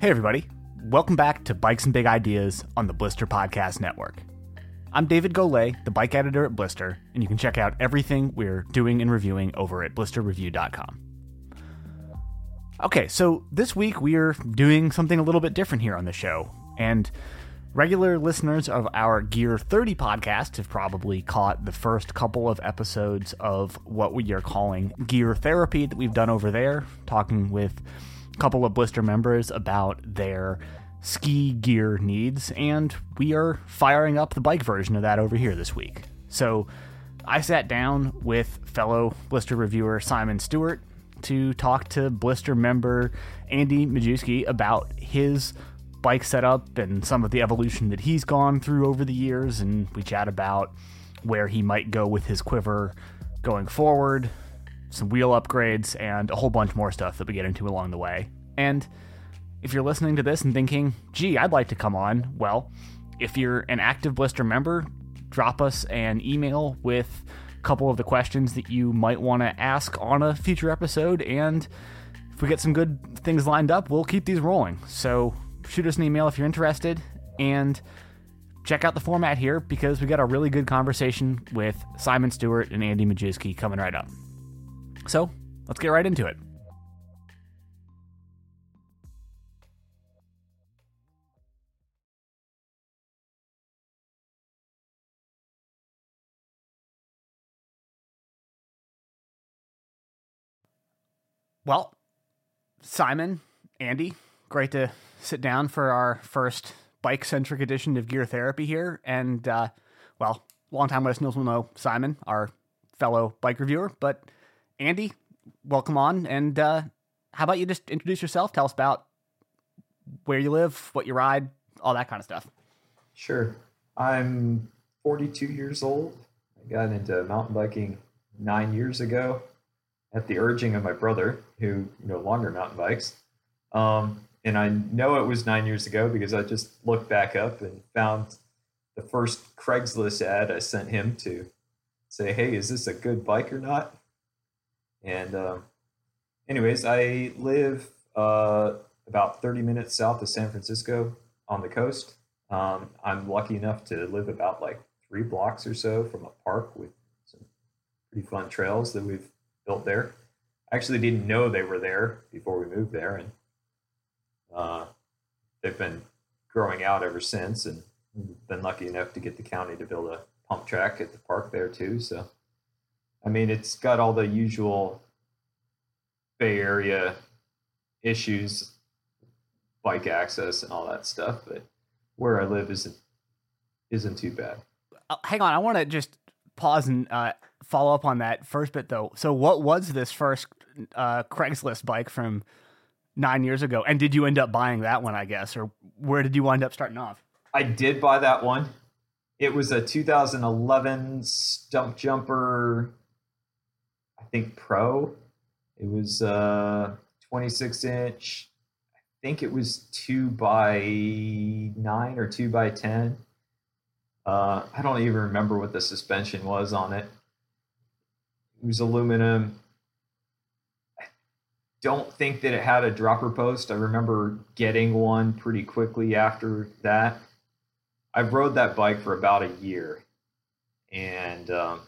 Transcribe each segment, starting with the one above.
Hey, everybody. Welcome back to Bikes and Big Ideas on the Blister Podcast Network. I'm David Golay, the bike editor at Blister, and you can check out everything we're doing and reviewing over at blisterreview.com. Okay, so this week we are doing something a little bit different here on the show, and regular listeners of our Gear 30 podcast have probably caught the first couple of episodes of what we are calling Gear Therapy that we've done over there, talking with couple of Blister members about their ski gear needs, and we are firing up the bike version of that over here this week. So I sat down with fellow Blister reviewer Simon Stewart to talk to Blister member Andy Majewski about his bike setup and some of the evolution that he's gone through over the years, and we chat about where he might go with his quiver going forward, some wheel upgrades, and a whole bunch more stuff that we get into along the way. And if you're listening to this and thinking, gee, I'd like to come on, well, if you're an active Blister member, drop us an email with a couple of the questions that you might want to ask on a future episode. And if we get some good things lined up, we'll keep these rolling. So shoot us an email if you're interested. And check out the format here because we got a really good conversation with Simon Stewart and Andy Majewski coming right up. So let's get right into it. Well, Simon, Andy, great to sit down for our first bike centric edition of Gear Therapy here. And, uh, well, longtime listeners will know Simon, our fellow bike reviewer. But, Andy, welcome on. And uh, how about you just introduce yourself? Tell us about where you live, what you ride, all that kind of stuff. Sure. I'm 42 years old. I got into mountain biking nine years ago at the urging of my brother, who no longer mountain bikes. Um, and I know it was nine years ago because I just looked back up and found the first Craigslist ad I sent him to say, "Hey, is this a good bike or not?" And um, anyways, I live uh, about 30 minutes south of San Francisco on the coast. Um, I'm lucky enough to live about like three blocks or so from a park with some pretty fun trails that we've built there. I actually didn't know they were there before we moved there, and uh, they've been growing out ever since. And been lucky enough to get the county to build a pump track at the park there too. So, I mean, it's got all the usual Bay Area issues, bike access and all that stuff, but where I live isn't isn't too bad. Uh, hang on, I want to just pause and uh, follow up on that first bit though. So, what was this first uh, Craigslist bike from nine years ago? And did you end up buying that one? I guess, or where did you wind up starting off? I did buy that one. It was a 2011 Stumpjumper, I think Pro. It was uh 26 inch. I think it was two by nine or two by ten. Uh, I don't even remember what the suspension was on it. It was aluminum. I don't think that it had a dropper post. I remember getting one pretty quickly after that. I've rode that bike for about a year, and um,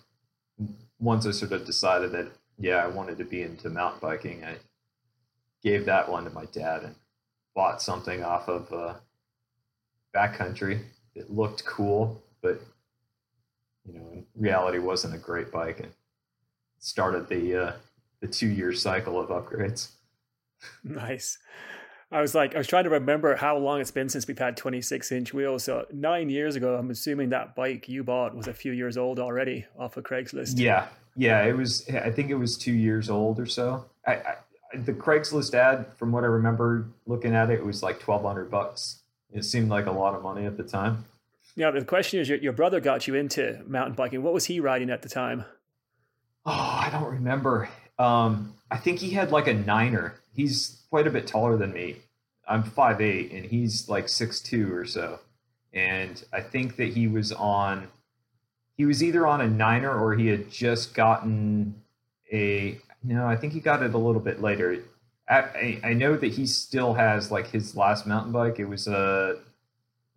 once I sort of decided that yeah, I wanted to be into mountain biking, I gave that one to my dad and bought something off of uh, backcountry. It looked cool, but you know, in reality, wasn't a great bike, and started the uh, the two year cycle of upgrades. Nice. I was like, I was trying to remember how long it's been since we've had 26 inch wheels. So nine years ago, I'm assuming that bike you bought was a few years old already off of Craigslist. Yeah, yeah, it was. I think it was two years old or so. I, I the Craigslist ad, from what I remember looking at it, it was like 1,200 bucks. It seemed like a lot of money at the time. Yeah, the question is, your, your brother got you into mountain biking. What was he riding at the time? Oh, I don't remember. Um, I think he had like a niner. He's quite a bit taller than me. I'm 5'8 and he's like 6'2 or so. And I think that he was on he was either on a niner or he had just gotten a no, I think he got it a little bit later. I, I know that he still has like his last mountain bike. It was a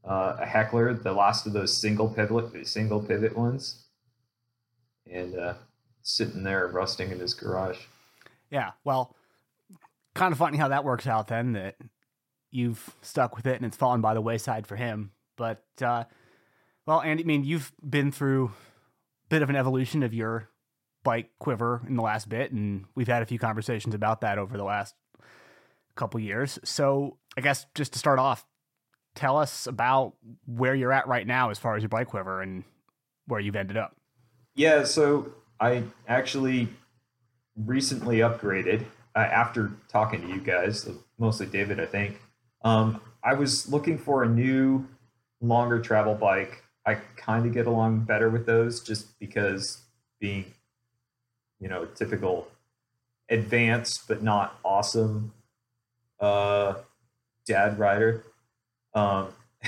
uh, a heckler, the last of those single pivot single pivot ones, and uh, sitting there rusting in his garage. Yeah, well, kind of funny how that works out then that you've stuck with it and it's fallen by the wayside for him. But uh, well, Andy, I mean, you've been through a bit of an evolution of your bike quiver in the last bit, and we've had a few conversations about that over the last couple years. So I guess just to start off, tell us about where you're at right now as far as your bike quiver and where you've ended up. Yeah, so I actually recently upgraded uh, after talking to you guys, mostly David, I think. Um, I was looking for a new, longer travel bike. I kind of get along better with those just because being, you know, typical advanced but not awesome uh, dad rider. Um,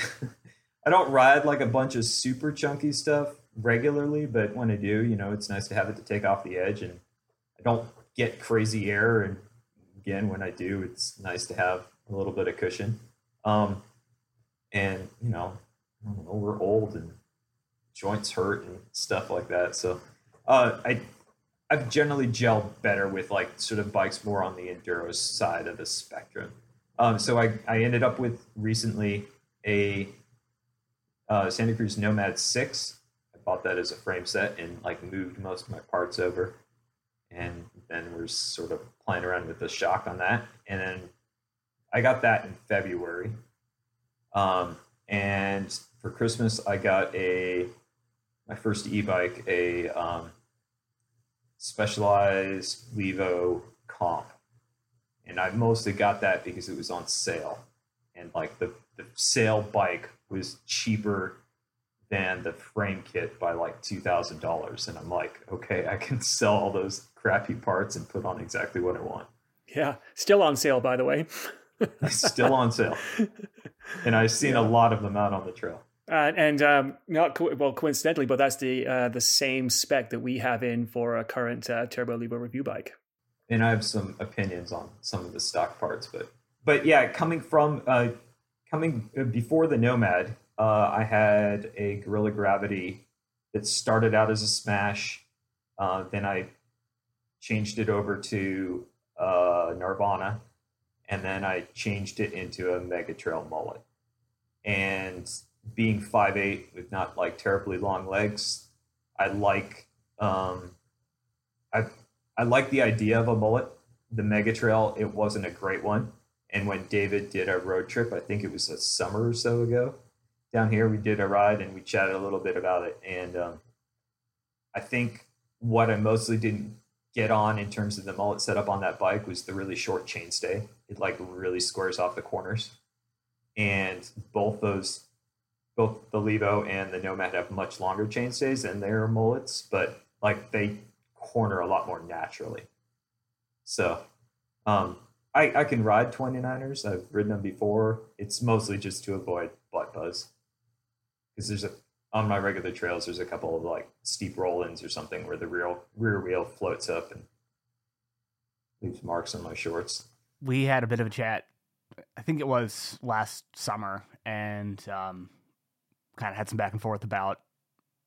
I don't ride like a bunch of super chunky stuff regularly, but when I do, you know, it's nice to have it to take off the edge, and I don't get crazy air. And again, when I do, it's nice to have a little bit of cushion. Um, and you know, know, we're old and joints hurt and stuff like that. So uh, I I've generally gelled better with like sort of bikes more on the enduro side of the spectrum. Um, so I, I ended up with recently a uh, Santa Cruz Nomad 6. I bought that as a frame set and like moved most of my parts over. And then we're sort of playing around with the shock on that. And then I got that in February. Um, and for Christmas, I got a my first e-bike, a um, Specialized Levo comp. And I mostly got that because it was on sale. And like the, the sale bike was cheaper than the frame kit by like $2,000. And I'm like, okay, I can sell all those crappy parts and put on exactly what I want. Yeah. Still on sale, by the way. Still on sale. And I've seen yeah. a lot of them out on the trail. Uh, and um, not co- well coincidentally, but that's the uh, the same spec that we have in for a current uh, Turbo Levo review bike. And I have some opinions on some of the stock parts, but but yeah, coming from uh, coming uh, before the Nomad, uh, I had a Gorilla Gravity that started out as a Smash. then I changed it over to Nirvana, and then I changed it into a Mega Trail Mullet. And being five eight with not like terribly long legs, I like um, I I like the idea of a mullet. The Mega Trail, it wasn't a great one. And when David did a road trip, I think it was a summer or so ago, down here, we did a ride and we chatted a little bit about it. And um, I think what I mostly didn't get on in terms of the mullet setup on that bike was the really short chainstay. It like really squares off the corners. And both those both the Levo and the Nomad have much longer chainstays and their mullets, but like they corner a lot more naturally. So um, I, I can ride 29ers. I've ridden them before. It's mostly just to avoid butt buzz. Because there's a on my regular trails, there's a couple of like steep roll-ins or something where the rear rear wheel floats up and leaves marks on my shorts. We had a bit of a chat. I think it was last summer, and um, kind of had some back and forth about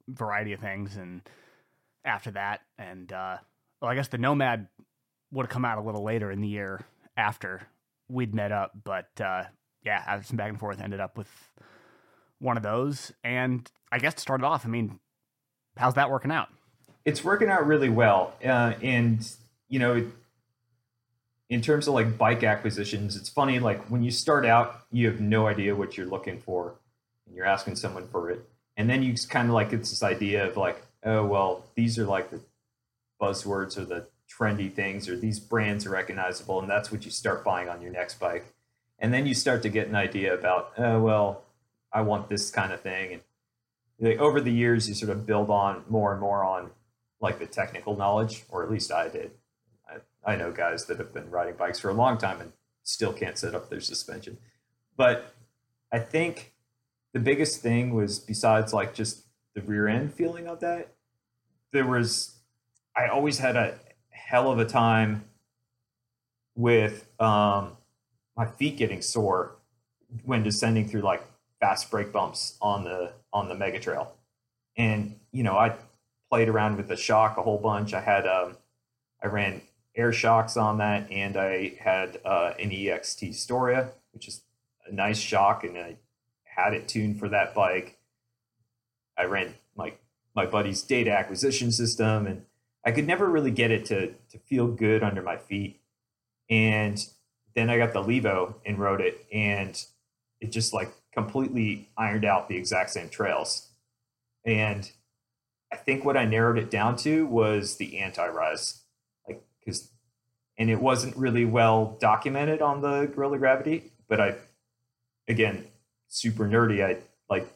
variety of things. And after that, and uh, well, I guess the Nomad would have come out a little later in the year after we'd met up. But uh, yeah, after some back and forth, ended up with one of those. And I guess to start it off, I mean, how's that working out? It's working out really well. Uh, and, you know, in terms of like bike acquisitions, it's funny, like when you start out, you have no idea what you're looking for and you're asking someone for it. And then you kind of like it's this idea of like, oh well, these are like the buzzwords or the trendy things or these brands are recognizable and that's what you start buying on your next bike. And then you start to get an idea about, oh well, I want this kind of thing. And like, over the years you sort of build on more and more on like the technical knowledge, or at least I did. I, I know guys that have been riding bikes for a long time and still can't set up their suspension. But I think the biggest thing was besides like just the rear end feeling of that, there was I always had a hell of a time with um, my feet getting sore when descending through like fast brake bumps on the on the mega trail. And you know i played around with the shock a whole bunch. I had um, i ran air shocks on that and i had uh, an EXT Storia which is a nice shock and i had it tuned for that bike. I ran like my buddy's data acquisition system and i could never really get it to to feel good under my feet. And then i got the levo and rode it and it just like completely ironed out the exact same trails. And I think what I narrowed it down to was the anti-rise, like because, and it wasn't really well documented on the Gorilla Gravity, but I, again, super nerdy. I like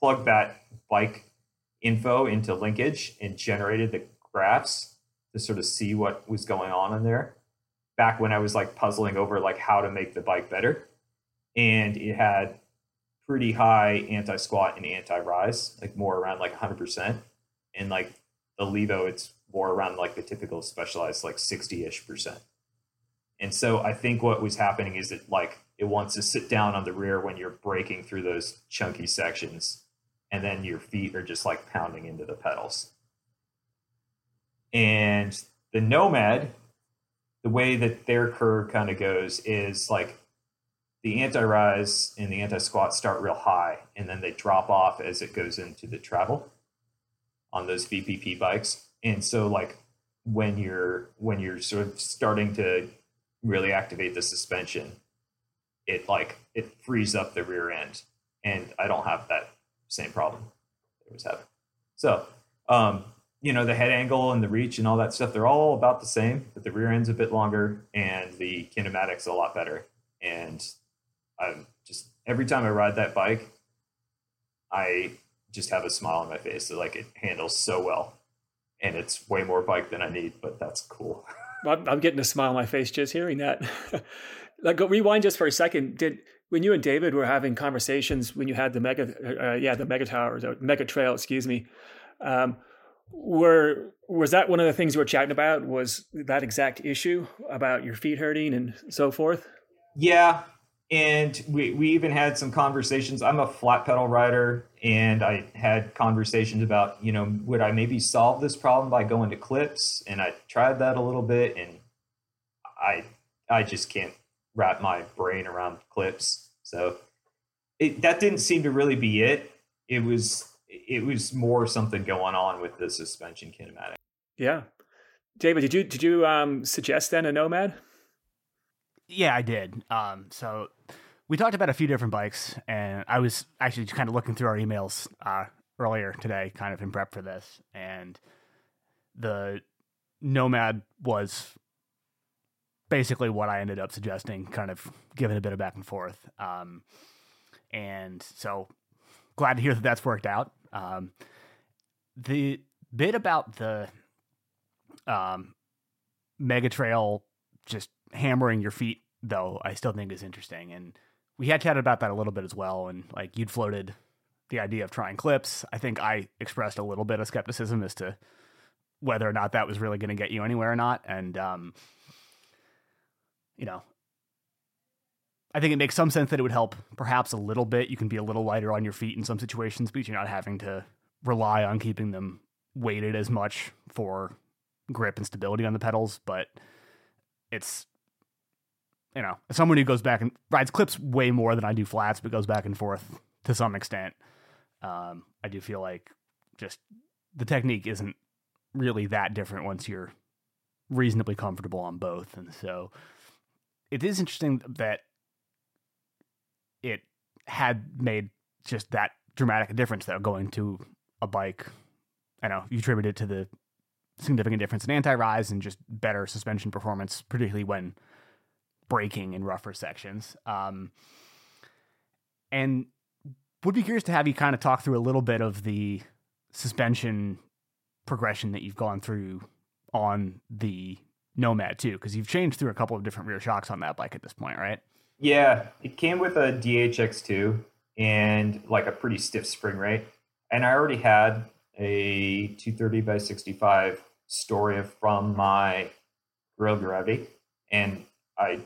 plugged that bike info into linkage and generated the graphs to sort of see what was going on in there. Back when I was like puzzling over like how to make the bike better, and it had pretty high anti squat and anti rise, like more around like 100%. And like the Levo, it's more around like the typical specialized, like 60 ish percent. And so I think what was happening is that like it wants to sit down on the rear when you're braking through those chunky sections, and then your feet are just like pounding into the pedals. And the Nomad, the way that their curve kind of goes is like the anti-rise and the anti-squat start real high and then they drop off as it goes into the travel on those VPP bikes. And so like when you're when you're sort of starting to really activate the suspension, it like it frees up the rear end. And I don't have that same problem it was having. So um, you know, the head angle and the reach and all that stuff, they're all about the same, but the rear end's a bit longer and the kinematics a lot better. And I'm just every time I ride that bike, I just have a smile on my face. So like it handles so well, and it's way more bike than I need, but that's cool. I'm getting a smile on my face just hearing that. like go rewind just for a second. Did when you and David were having conversations when you had the mega, uh, yeah, the mega tower, the mega trail, excuse me. Um, were was that one of the things you were chatting about? Was that exact issue about your feet hurting and so forth? Yeah, and we, we even had some conversations. I'm a flat pedal rider and i had conversations about you know would i maybe solve this problem by going to clips? And i tried that a little bit and i i just can't wrap my brain around clips. So it, that didn't seem to really be it. It was it was more something going on with the suspension kinematic. Yeah. David did you did you um, suggest then a nomad yeah, I did. Um, so we talked about a few different bikes, and I was actually kind of looking through our emails uh, earlier today, kind of in prep for this, and the Nomad was basically what I ended up suggesting, kind of giving a bit of back and forth. Um, and so glad to hear that that's worked out. Um, the bit about the um, Mega Trail just hammering your feet though I still think is interesting. And we had chatted about that a little bit as well. And like you'd floated the idea of trying clips. I think I expressed a little bit of skepticism as to whether or not that was really going to get you anywhere or not. And um you know I think it makes some sense that it would help perhaps a little bit. You can be a little lighter on your feet in some situations but you're not having to rely on keeping them weighted as much for grip and stability on the pedals. But it's you know, as someone who goes back and rides clips way more than I do flats, but goes back and forth to some extent, um, I do feel like just the technique isn't really that different once you're reasonably comfortable on both. And so it is interesting that it had made just that dramatic a difference though going to a bike. I know you attribute it to the significant difference in anti-rise and just better suspension performance, particularly when braking in rougher sections. Um, and would be curious to have you kind of talk through a little bit of the suspension progression that you've gone through on the Nomad too, because you've changed through a couple of different rear shocks on that bike at this point, right? Yeah, it came with a DHX2 and like a pretty stiff spring rate. And I already had a 230 by 65 Storia from my Gorilla Gravity. And I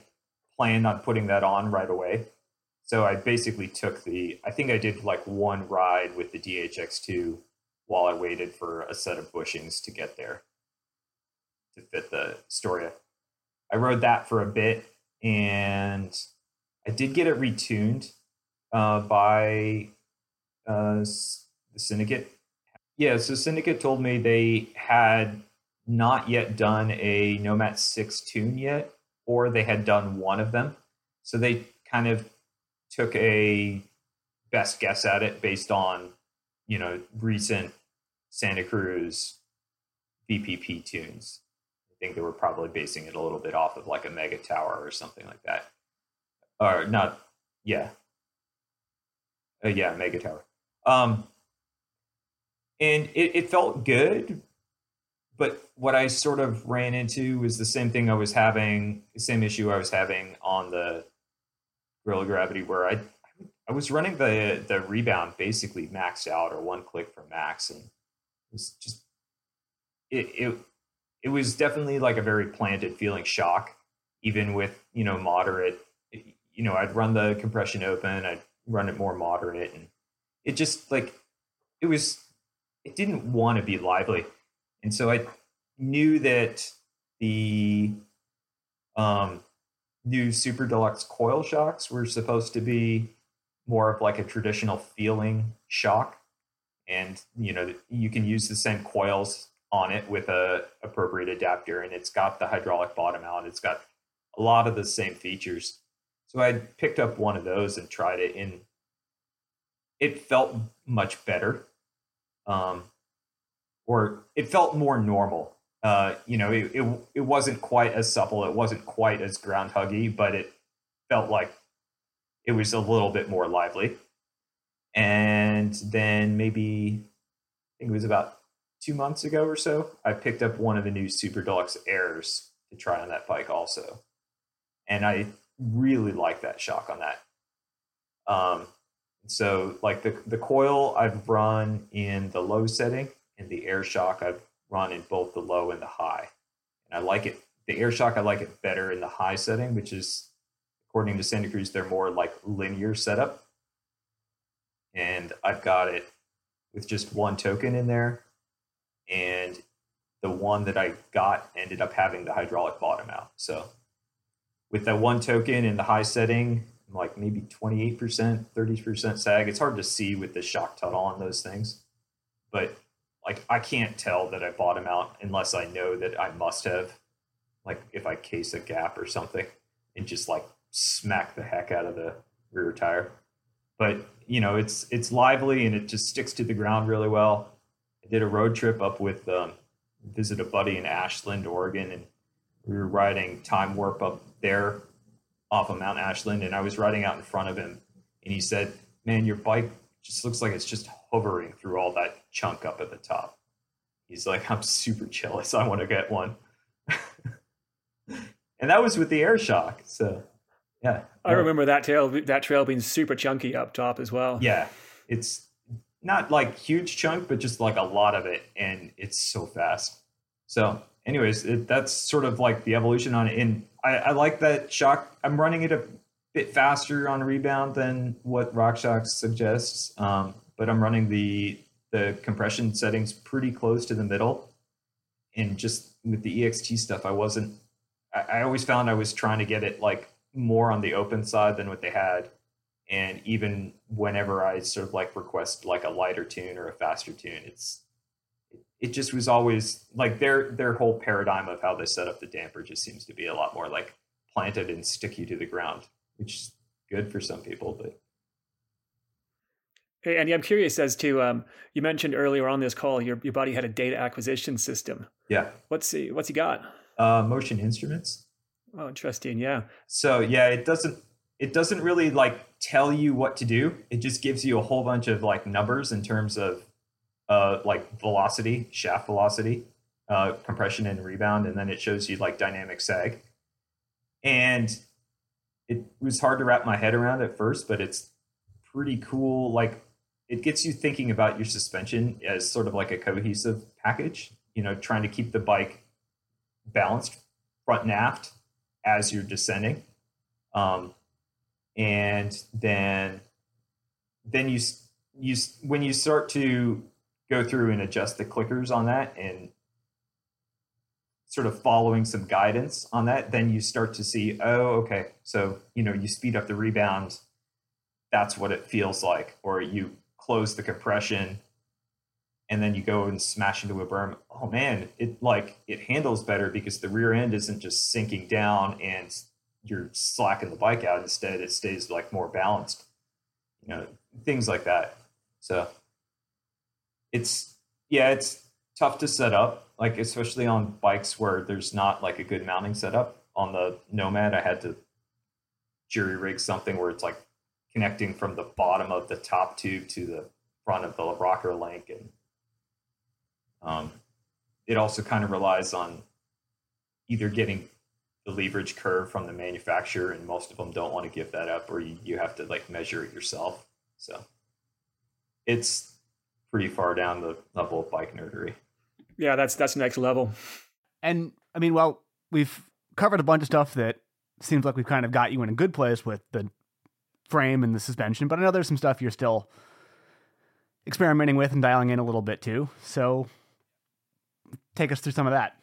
planned on putting that on right away. So I basically took the, I think I did like one ride with the DHX2 while I waited for a set of bushings to get there to fit the Storia. I rode that for a bit and I did get it retuned uh, by uh, the Syndicate. Yeah, so Syndicate told me they had not yet done a Nomad 6 tune yet, or they had done one of them. So they kind of took a best guess at it based on, you know, recent Santa Cruz VPP tunes. I think they were probably basing it a little bit off of like a Mega Tower or something like that. Or not, yeah. Uh, yeah, Mega Tower. Um, and it, it felt good, but what I sort of ran into was the same thing I was having, the same issue I was having on the Gorilla Gravity, where I I was running the the rebound basically maxed out or one click for max, and it was just it it it was definitely like a very planted feeling shock, even with you know moderate. You know, I'd run the compression open, I'd run it more moderate, and it just like it was it didn't want to be lively, and so I knew that the um, new Super Deluxe coil shocks were supposed to be more of like a traditional feeling shock, and you know you can use the same coils on it with a appropriate adapter, and it's got the hydraulic bottom out. It's got a lot of the same features. So I picked up one of those and tried it, and it felt much better, um, or it felt more normal uh, you know, it, it, it wasn't quite as supple. It wasn't quite as ground huggy, but it felt like it was a little bit more lively. And then maybe I think it was about two months ago or so, I picked up one of the new Super Deluxe Airs to try on that bike also. And I really like that shock on that. Um, so like the the coil I've run in the low setting and the air shock I've run in both the low and the high. And I like it. The air shock, I like it better in the high setting, which is, according to Santa Cruz, they're more like linear setup. And I've got it with just one token in there. And the one that I got ended up having the hydraulic bottom out. So with that one token in the high setting, like maybe 28%, 30% sag. It's hard to see with the shock tunnel on those things. But like I can't tell that I bought him out unless I know that I must have, like if I case a gap or something and just like smack the heck out of the rear tire. But you know, it's it's lively and it just sticks to the ground really well. I did a road trip up with um, visit a buddy in Ashland, Oregon, and we were riding time warp up there off of Mount Ashland, and I was riding out in front of him, and he said, "Man, your bike just looks like it's just hovering through all that chunk up at the top. He's like, I'm super jealous. I want to get one. and that was with the air shock. So, yeah. I remember that trail that trail being super chunky up top as well. Yeah. It's not like huge chunk, but just like a lot of it. And it's so fast. So, anyways, it, that's sort of like the evolution on it. And I, I like that shock. I'm running it a bit faster on rebound than what RockShox suggests. Um, but I'm running the the compression settings pretty close to the middle. And just with the EXT stuff, I wasn't. I, I always found I was trying to get it like more on the open side than what they had. And even whenever I sort of like request like a lighter tune or a faster tune, it's it just was always like their their whole paradigm of how they set up the damper just seems to be a lot more like planted and sticky to the ground, which is good for some people, but Hey, Andy, I'm curious as to um, you mentioned earlier on this call your your buddy had a data acquisition system. Yeah. What's he What's he got? Uh, motion instruments. Oh, interesting. Yeah. So yeah, it doesn't it doesn't really like tell you what to do. It just gives you a whole bunch of like numbers in terms of uh, like velocity, shaft velocity, uh, compression and rebound, and then it shows you like dynamic sag. And it was hard to wrap my head around at first, but it's pretty cool. Like it gets you thinking about your suspension as sort of like a cohesive package, you know, trying to keep the bike balanced front and aft as you're descending. Um, and then then you you when you start to go through and adjust the clickers on that and sort of following some guidance on that, then you start to see, oh, okay, so you know, you speed up the rebound. That's what it feels like, or you close the compression, and then you go and smash into a berm. Oh man, it like it handles better because the rear end isn't just sinking down and you're slacking the bike out. Instead, it stays like more balanced. You know, things like that. So it's yeah, it's tough to set up, like especially on bikes where there's not like a good mounting setup. On the Nomad, I had to jury rig something where it's like connecting from the bottom of the top tube to the front of the rocker link, and um, it also kind of relies on either getting the leverage curve from the manufacturer, and most of them don't want to give that up, or you, you have to like measure it yourself. So it's pretty far down the level of bike nerdery. Yeah, that's that's next level. And I mean, well, we've covered a bunch of stuff that seems like we've kind of got you in a good place with the frame and the suspension, but I know there's some stuff you're still experimenting with and dialing in a little bit too. So take us through some of that.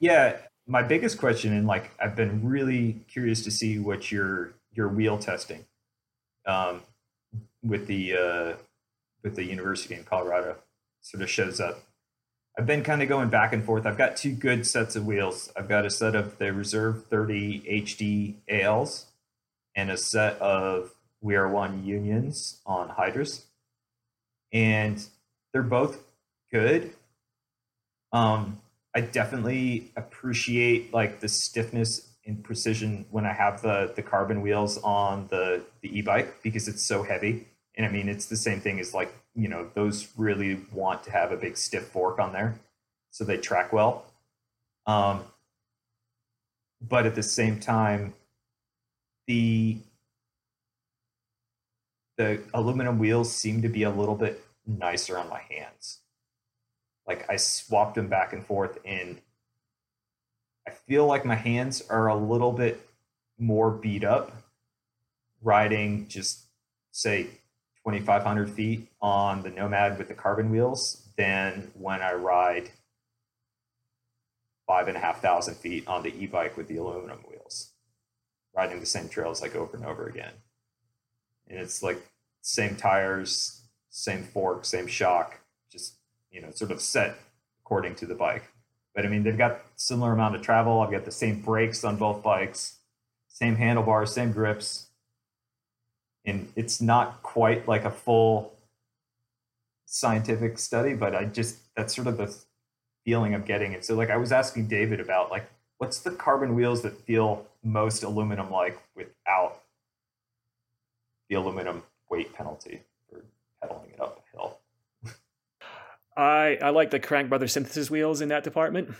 Yeah, my biggest question and like I've been really curious to see what your your wheel testing um, with the uh, with the university in Colorado sort of shows up. I've been kind of going back and forth. I've got two good sets of wheels. I've got a set of the Reserve 30 HD ALs and a set of We Are One Unions on Hydras, and they're both good. Um, I definitely appreciate like the stiffness and precision when I have the the carbon wheels on the the e-bike because it's so heavy. And I mean, it's the same thing as like you know those really want to have a big stiff fork on there, so they track well. Um, but at the same time, the the aluminum wheels seem to be a little bit nicer on my hands. Like I swapped them back and forth and I feel like my hands are a little bit more beat up riding just say 2500 feet on the nomad with the carbon wheels than when I ride five and a half thousand feet on the e-bike with the aluminum wheels riding the same trails like over and over again. And it's like same tires same fork same shock just you know sort of set according to the bike. But I mean, they've got similar amount of travel. I've got the same brakes on both bikes, same handlebars, same grips, and it's not quite like a full scientific study, but I just that's sort of the feeling I'm getting. And so, like, I was asking David about like what's the carbon wheels that feel most aluminum like without the aluminum weight penalty for pedaling it uphill. I I like the Crank Brothers synthesis wheels in that department.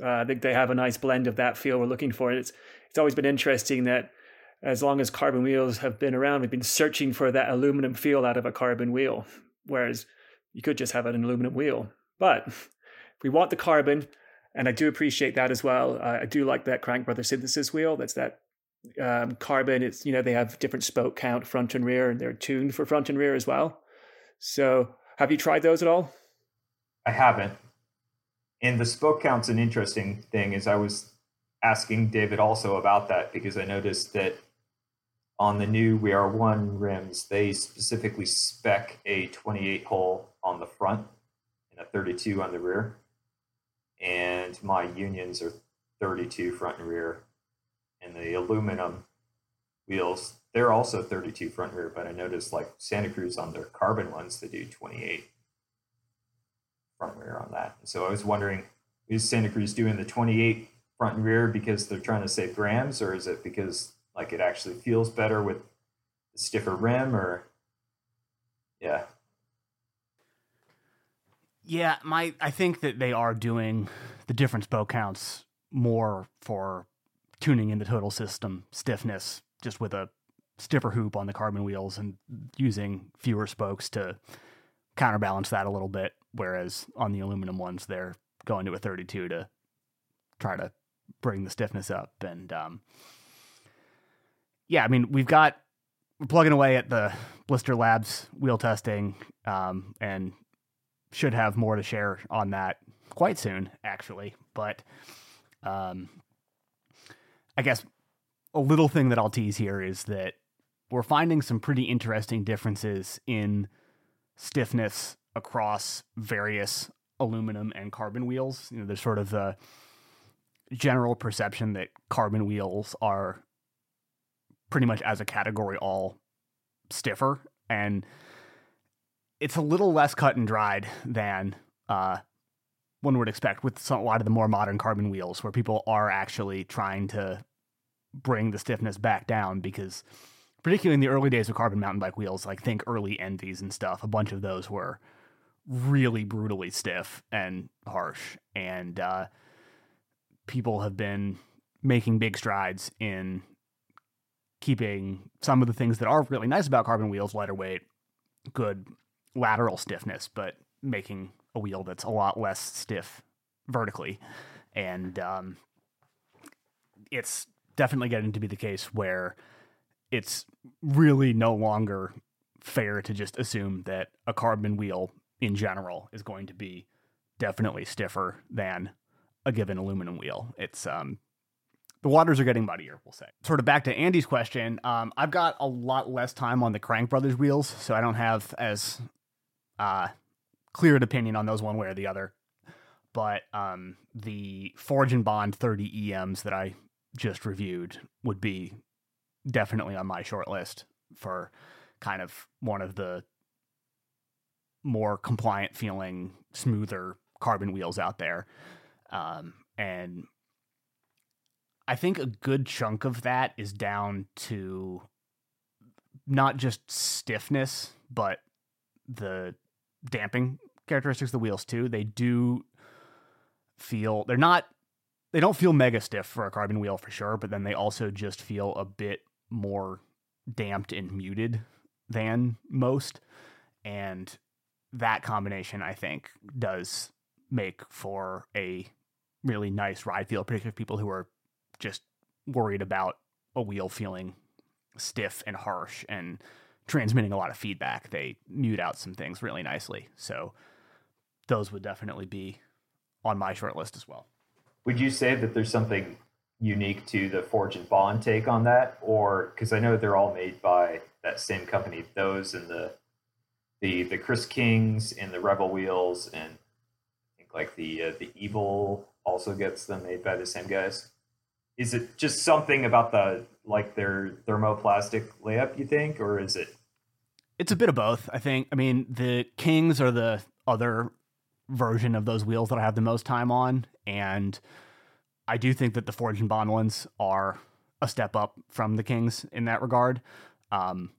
Uh, I think they have a nice blend of that feel we're looking for. It's it's always been interesting that as long as carbon wheels have been around, we've been searching for that aluminum feel out of a carbon wheel. Whereas you could just have an aluminum wheel. But we want the carbon, and I do appreciate that as well. Uh, I do like that Crank Brothers synthesis wheel. That's that um, carbon. It's you know they have different spoke count front and rear, and they're tuned for front and rear as well. So have you tried those at all? I haven't. And the spoke count's an interesting thing. Is I was asking David also about that because I noticed that on the new we are One rims, they specifically spec a 28 hole on the front and a 32 on the rear. And my unions are 32 front and rear. And the aluminum wheels, they're also 32 front rear, but I noticed like Santa Cruz on their carbon ones, they do 28 front rear on that. So I was wondering, is Santa Cruz doing the 28 front and rear because they're trying to save grams, or is it because like it actually feels better with the stiffer rim, or yeah? Yeah, my I think that they are doing the different spoke counts more for tuning in the total system stiffness, just with a stiffer hoop on the carbon wheels and using fewer spokes to counterbalance that a little bit. Whereas on the aluminum ones, they're going to a 32 to try to bring the stiffness up. And um, yeah, I mean, we've got we're plugging away at the Blister Labs wheel testing, um, and should have more to share on that quite soon, actually. But um, I guess a little thing that I'll tease here is that we're finding some pretty interesting differences in stiffness across various aluminum and carbon wheels. You know, there's sort of the general perception that carbon wheels are pretty much as a category all stiffer and it's a little less cut and dried than uh, one would expect with some, a lot of the more modern carbon wheels where people are actually trying to bring the stiffness back down because particularly in the early days of carbon mountain bike wheels like think early ENVEs and stuff a bunch of those were really brutally stiff and harsh. And uh, people have been making big strides in keeping some of the things that are really nice about carbon wheels lighter weight good lateral stiffness but making a wheel that's a lot less stiff vertically. And um, it's definitely getting to be the case where it's really no longer fair to just assume that a carbon wheel in general is going to be definitely stiffer than a given aluminum wheel. It's um the waters are getting muddier, we'll say. Sort of back to Andy's question, um, I've got a lot less time on the Crank Brothers wheels, so I don't have as uh, clear an opinion on those one way or the other. But um, the Forge and Bond 30 EMs that I just reviewed would be definitely on my short list for kind of one of the more compliant feeling, smoother carbon wheels out there. Um, and I think a good chunk of that is down to not just stiffness, but the damping characteristics of the wheels too. They do feel they're not they don't feel mega stiff for a carbon wheel for sure, but then they also just feel a bit more damped and muted than most. And that combination, I think, does make for a really nice ride feel, particularly for people who are just worried about a wheel feeling stiff and harsh and transmitting a lot of feedback. They mute out some things really nicely. So those would definitely be on my short list as well. Would you say that there's something unique to the Forge and Bond take on that, or because I know they're all made by that same company, those and the the the Chris Kings and the Rebel wheels, and I think like the uh, the Evil also gets them made by the same guys. Is it just something about the like their thermoplastic layup? You think, or is it? It's a bit of both. I think. I mean, the Kings are the other version of those wheels that I have the most time on, and I do think that the Forge and Bond ones are a step up from the Kings in that regard. Um,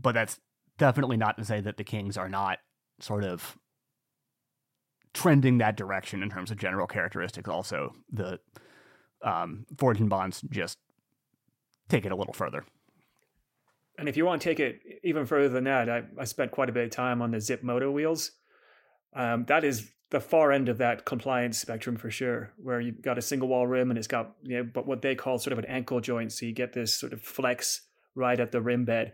but that's definitely not to say that the Kings are not sort of trending that direction in terms of general characteristics. Also, the um, Forge and Bonds just take it a little further. And if you want to take it even further than that, I, I spent quite a bit of time on the Zipp Moto wheels. Um, that is the far end of that compliance spectrum for sure, where you've got a single wall rim and it's got you know, but what they call sort of an ankle joint, so you get this sort of flex right at the rim bed.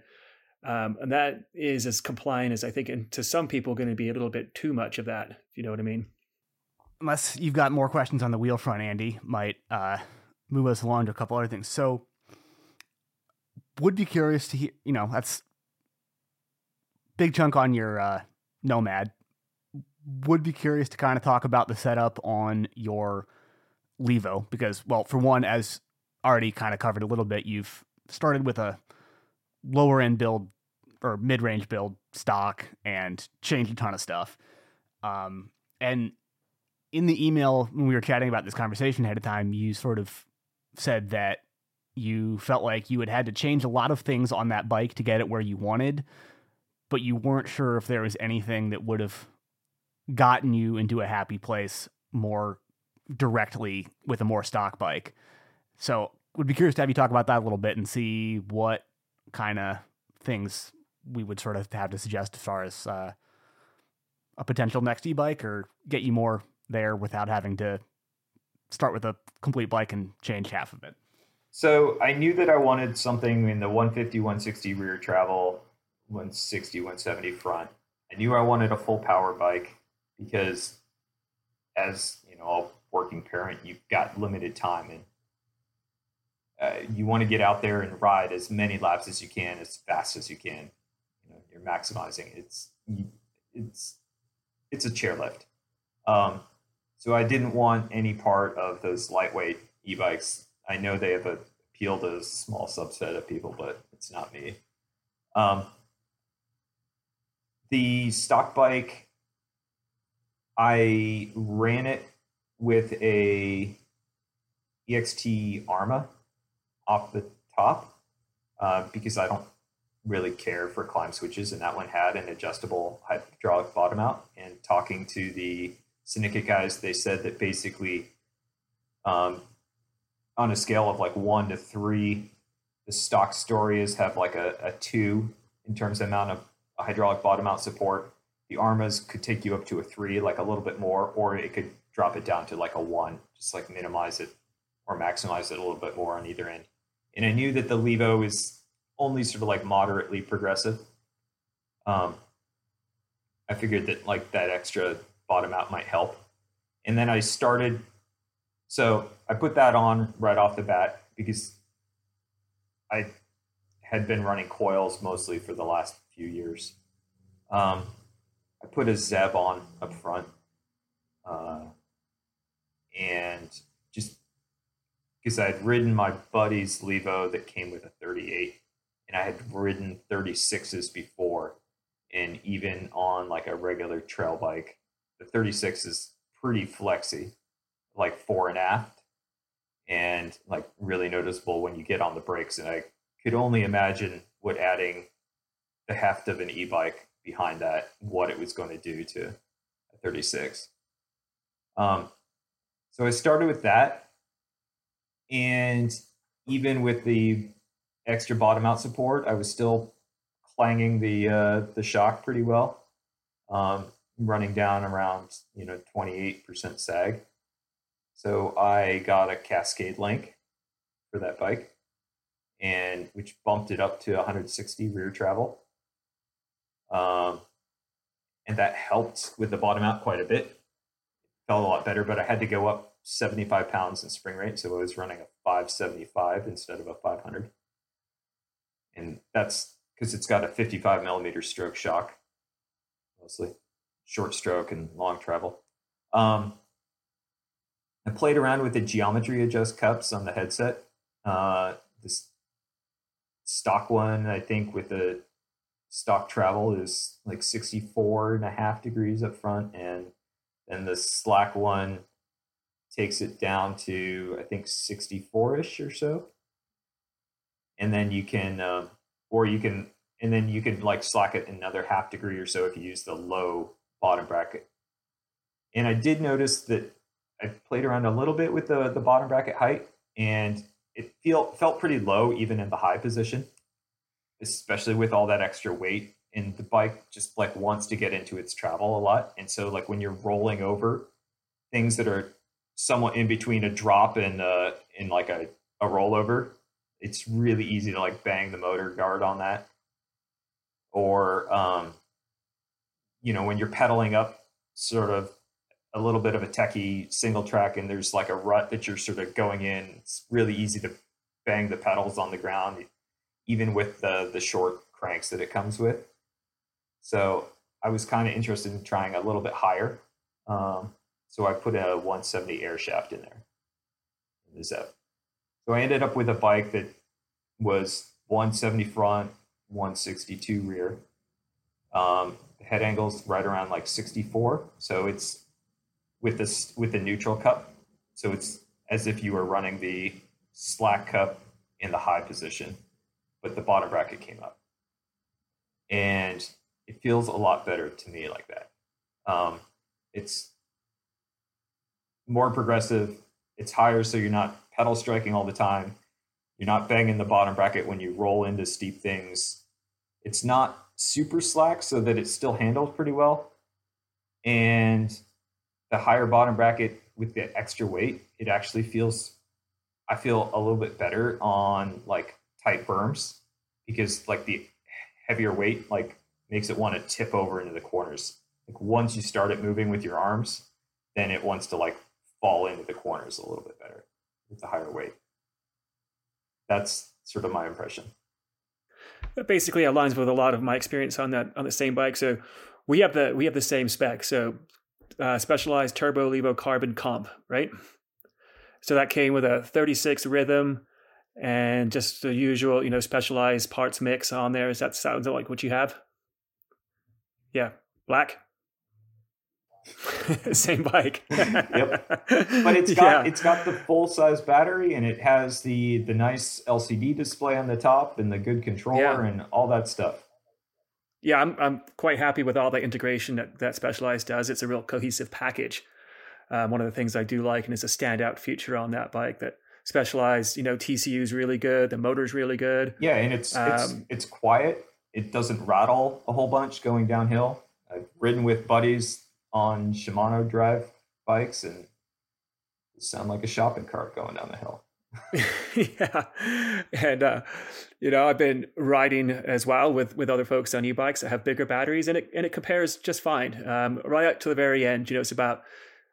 Um, and that is as compliant as I think, and to some people, going to be a little bit too much of that. If you know what I mean. Unless you've got more questions on the wheel front, Andy might uh, move us along to a couple other things. So, would be curious to hear. You know, that's big chunk on your uh, Nomad. Would be curious to kind of talk about the setup on your Levo because, well, for one, as already kind of covered a little bit, you've started with a lower end build or mid range build stock and changed a ton of stuff. Um, and in the email when we were chatting about this conversation ahead of time, you sort of said that you felt like you had had to change a lot of things on that bike to get it where you wanted, but you weren't sure if there was anything that would have gotten you into a happy place more directly with a more stock bike. So, would be curious to have you talk about that a little bit and see what kind of things we would sort of have to suggest as far as uh, a potential next e-bike or get you more there without having to start with a complete bike and change half of it? So I knew that I wanted something in the 150, 160 rear travel, 160, 170 front. I knew I wanted a full power bike because as you know, a working parent, you've got limited time and uh, you want to get out there and ride as many laps as you can, as fast as you can. You know, you're maximizing. It's it's it's a chairlift. Um, so I didn't want any part of those lightweight e-bikes. I know they have appealed to a small subset of people, but it's not me. Um, the stock bike, I ran it with a EXT Arma off the top uh, because I don't really care for climb switches, and that one had an adjustable hydraulic bottom out. And talking to the syndicate guys, they said that basically, um, on a scale of like one to three, the stock Storias have like a, a two in terms of amount of hydraulic bottom out support. The armas could take you up to a three, like a little bit more, or it could drop it down to like a one, just like minimize it or maximize it a little bit more on either end and I knew that the Levo is only sort of like moderately progressive. Um, I figured that like that extra bottom out might help, and then I started. So I put that on right off the bat because I had been running coils mostly for the last few years. Um, I put a Zeb on up front, uh, and just because I had ridden my buddy's Levo that came with a 38, and I had ridden 36s before, and even on like a regular trail bike, the 36 is pretty flexy, like fore and aft, and like really noticeable when you get on the brakes. And I could only imagine what adding the heft of an e-bike behind that, what it was going to do to 36. Um, so I started with that and even with the extra bottom out support, I was still clanging the uh, the shock pretty well, um, running down around you know 28% sag. So I got a Cascade link for that bike, and which bumped it up to 160 rear travel. Um, and that helped with the bottom out quite a bit. It felt a lot better, but I had to go up 75 pounds in spring rate. So I was running a 575 instead of a 500. And that's because it's got a 55 millimeter stroke shock, mostly short stroke and long travel. Um, I played around with the geometry adjust cups on the headset. Uh, this stock one, I think, with the stock travel is like 64 and a half degrees up front. And then the slack one takes it down to I think 64ish or so. And then you can, um, or you can, and then you can like slack it another half degree or so if you use the low bottom bracket. And I did notice that I played around a little bit with the the bottom bracket height, and it feel felt pretty low even in the high position, especially with all that extra weight. And the bike just like wants to get into its travel a lot, and so like when you're rolling over things that are somewhat in between a drop and uh in like a, a rollover it's really easy to like bang the motor guard on that or um you know when you're pedaling up sort of a little bit of a techie single track and there's like a rut that you're sort of going in it's really easy to bang the pedals on the ground even with the the short cranks that it comes with so i was kind of interested in trying a little bit higher um, so I put a 170 air shaft in there in the Zeb. So I ended up with a bike that was 170 front, 162 rear. Um, head angles right around like 64. So it's with this with the neutral cup. So it's as if you were running the slack cup in the high position, but the bottom bracket came up. And it feels a lot better to me like that. Um, it's more progressive. It's higher, so you're not pedal striking all the time. You're not banging the bottom bracket when you roll into steep things. It's not super slack, so that it still handles pretty well. And the higher bottom bracket with the extra weight, it actually feels I feel a little bit better on like tight berms because like the heavier weight like makes it want to tip over into the corners. Like once you start it moving with your arms, then it wants to like fall into the corners a little bit better with the higher weight. That's sort of my impression. That basically aligns with a lot of my experience on that on the same bike. So we have the we have the same spec. So uh, specialized turbo levo carbon comp, right? So that came with a 36 rhythm and just the usual, you know, specialized parts mix on there. Is that sounds like what you have? Yeah, black. Same bike. yep. But it's got yeah. it's got the full size battery and it has the the nice LCD display on the top and the good controller yeah. and all that stuff. Yeah, I'm I'm quite happy with all the integration that that Specialized does. It's a real cohesive package. Um, one of the things I do like and is a standout feature on that bike that Specialized, you know, TCU is really good, the motor's really good. Yeah, and it's um, it's it's quiet. It doesn't rattle a whole bunch going downhill. I've ridden with buddies on Shimano drive bikes and it sound like a shopping cart going down the hill. yeah, and uh, you know I've been riding as well with with other folks on e-bikes that have bigger batteries, and it and it compares just fine. Um, right up to the very end, you know, it's about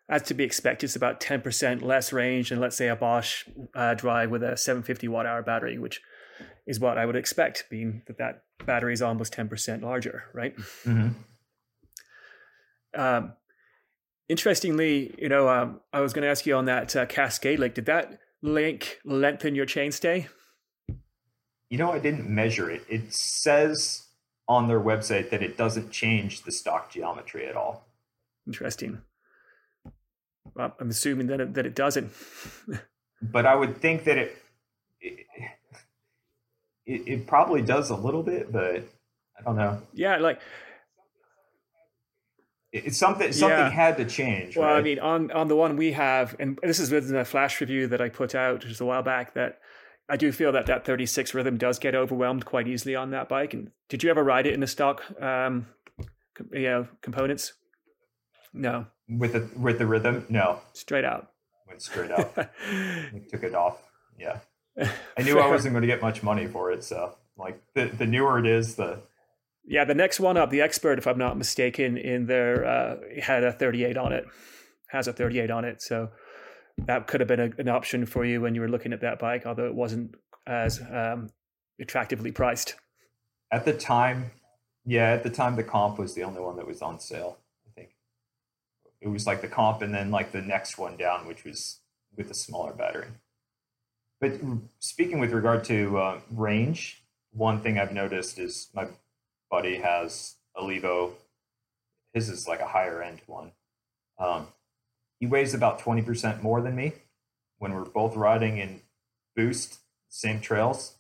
as to be expected, it's about ten percent less range than let's say a Bosch uh, drive with a 750 watt hour battery, which is what I would expect, being that that battery is almost ten percent larger, right? Mm-hmm. Um, interestingly, you know, um, I was going to ask you on that uh, Cascade link. Did that link lengthen your chainstay? You know, I didn't measure it. It says on their website that it doesn't change the stock geometry at all. Interesting. I'm assuming that it, that it doesn't. but I would think that it, it it, probably does a little bit, but I don't know. Yeah, like it's something something yeah. had to change. Well, right? I mean, on on the one we have, and this is within a flash review that I put out just a while back. That I do feel that that 36 rhythm does get overwhelmed quite easily on that bike. And did you ever ride it in the stock, um, you know, components? No. With the with the rhythm, no. Straight out. Went straight out. took it off. Yeah. I knew I wasn't going to get much money for it, so like the the newer it is, the yeah, the next one up, the expert, if I'm not mistaken, in there uh, had a 38 on it, has a 38 on it. So that could have been a, an option for you when you were looking at that bike, although it wasn't as um, attractively priced. At the time, yeah, at the time, the comp was the only one that was on sale. It was like the comp, and then like the next one down, which was with a smaller battery. But speaking with regard to uh, range, one thing I've noticed is my buddy has a Levo. His is like a higher end one. Um, he weighs about 20% more than me. When we're both riding in boost, same trails,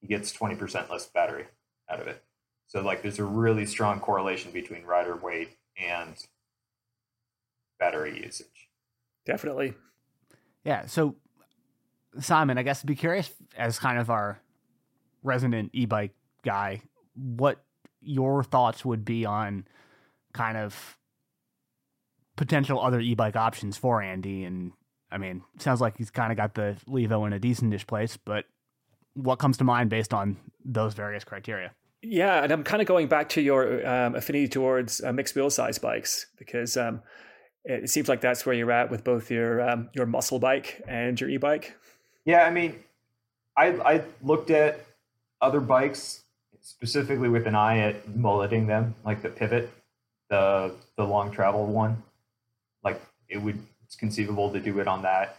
he gets 20% less battery out of it. So like there's a really strong correlation between rider weight and battery usage. Definitely. Yeah. So Simon, I guess be curious as kind of our resident e-bike guy, what your thoughts would be on kind of potential other e-bike options for Andy. And I mean, sounds like he's kind of got the Levo in a decentish place, but what comes to mind based on those various criteria? Yeah, and I'm kind of going back to your um, affinity towards uh, mixed wheel size bikes because um, it seems like that's where you're at with both your um, your muscle bike and your e-bike. Yeah, I mean, I I looked at other bikes specifically with an eye at mulleting them, like the pivot, the the long travel one. Like it would it's conceivable to do it on that.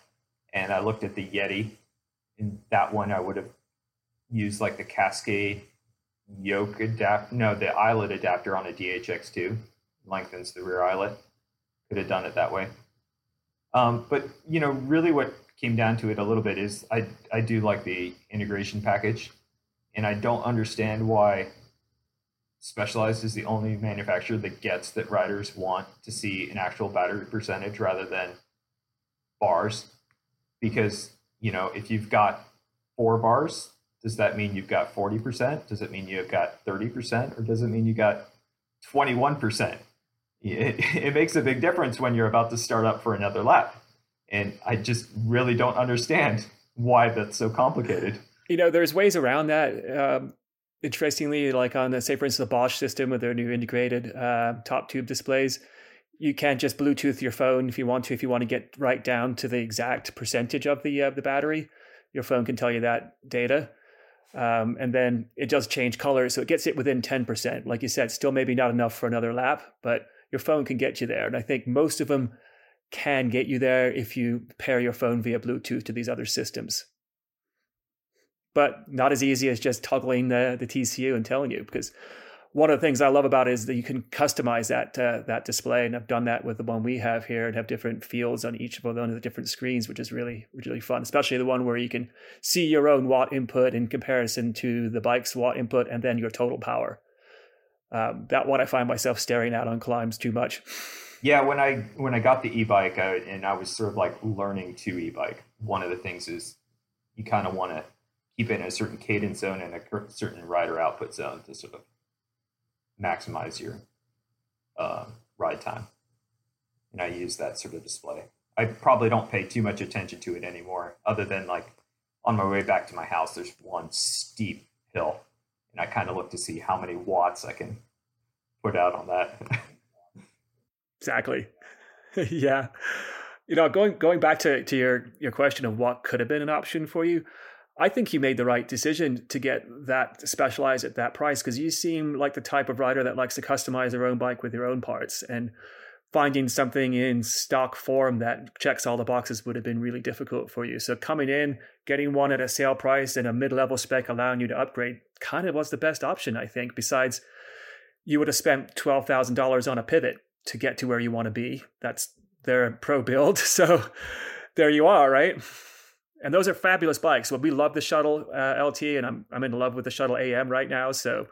And I looked at the Yeti. In that one I would have used like the Cascade yoke adapt no, the eyelet adapter on a DHX2 lengthens the rear eyelet. Could have done it that way. Um, but you know, really what came down to it a little bit is I I do like the integration package and I don't understand why Specialized is the only manufacturer that gets that riders want to see an actual battery percentage rather than bars. Because, you know, if you've got four bars, does that mean you've got 40%? Does it mean you've got 30%? Or does it mean you got 21%? It, it makes a big difference when you're about to start up for another lap. And I just really don't understand why that's so complicated. You know, there's ways around that. Um, interestingly, like on the say, for instance, the Bosch system with their new integrated uh, top tube displays, you can't just Bluetooth your phone if you want to. If you want to get right down to the exact percentage of the uh, the battery, your phone can tell you that data. Um, and then it does change colors, so it gets it within ten percent. Like you said, still maybe not enough for another lap, but your phone can get you there. And I think most of them can get you there if you pair your phone via Bluetooth to these other systems. But not as easy as just toggling the, the TCU and telling you, because one of the things I love about it is that you can customize that uh, that display, and I've done that with the one we have here, and have different fields on each of the different screens, which is really really fun. Especially the one where you can see your own watt input in comparison to the bike's watt input, and then your total power. Um, that one I find myself staring at on climbs too much. Yeah, when I when I got the e-bike I, and I was sort of like learning to e-bike, one of the things is you kind of want to keep it in a certain cadence zone and a certain rider output zone to sort of maximize your uh, ride time. And I use that sort of display. I probably don't pay too much attention to it anymore, other than like on my way back to my house, there's one steep hill, I kind of look to see how many watts I can put out on that. exactly. yeah. You know, going going back to, to your your question of what could have been an option for you, I think you made the right decision to get that specialized at that price because you seem like the type of rider that likes to customize their own bike with their own parts and finding something in stock form that checks all the boxes would have been really difficult for you. So coming in, getting one at a sale price and a mid-level spec allowing you to upgrade kind of was the best option, I think. Besides, you would have spent twelve thousand dollars on a pivot to get to where you want to be. That's their pro build. So there you are, right? and those are fabulous bikes. Well, we love the shuttle uh, LT, and I'm I'm in love with the shuttle AM right now. So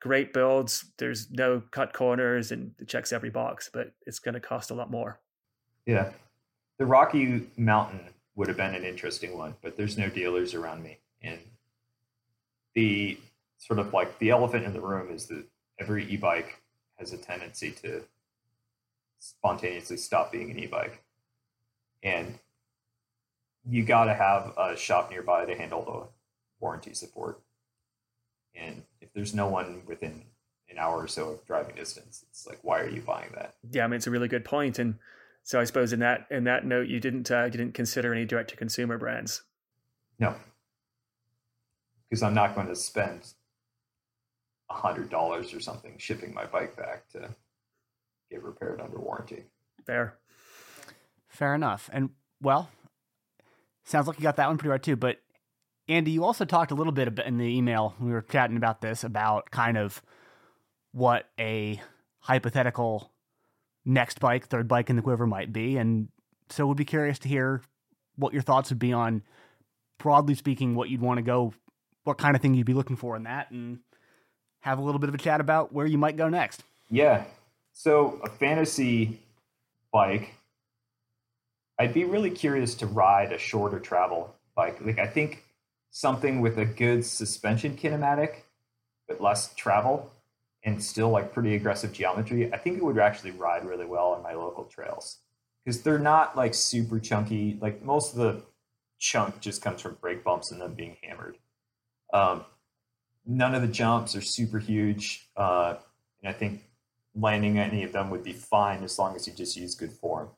great builds. There's no cut corners, and it checks every box. But it's going to cost a lot more. Yeah, the Rocky Mountain would have been an interesting one, but there's no dealers around me, and the sort of like the elephant in the room is that every e-bike has a tendency to spontaneously stop being an e-bike, and you got to have a shop nearby to handle the warranty support. And there's no one within an hour or so of driving distance, it's like, why are you buying that? Yeah, I mean, it's a really good point. And so I suppose in that in that note, you didn't uh, you didn't consider any direct to consumer brands. No, because I'm not going to spend a hundred dollars or something shipping my bike back to get repaired under warranty. Fair. Fair enough. And well, Sounds like you got that one pretty right too. But Andy, you also talked a little bit in the email we were chatting about this about kind of what a hypothetical next bike, third bike in the quiver might be, and so we'd be curious to hear what your thoughts would be on, broadly speaking, what you'd want to go, what kind of thing you'd be looking for in that, and have a little bit of a chat about where you might go next. Yeah. So a fantasy bike I'd be really curious to ride a shorter travel bike. Like I think something with a good suspension kinematic, but less travel and still like pretty aggressive geometry. I think it would actually ride really well on my local trails because they're not like super chunky. Like most of the chunk just comes from brake bumps and them being hammered. Um, none of the jumps are super huge, uh, and I think landing any of them would be fine as long as you just use good form.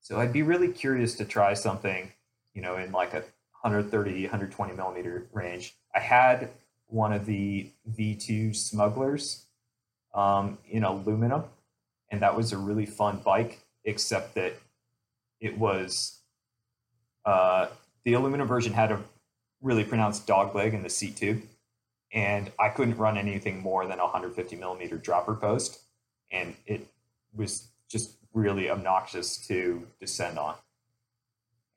So I'd be really curious to try something, you know, in like a 130, 120 millimeter range. I had one of the V2 smugglers um, in aluminum, and that was a really fun bike, except that it was uh, the aluminum version had a really pronounced dog leg in the seat tube, and I couldn't run anything more than 150 millimeter dropper post, and it was just really obnoxious to descend on.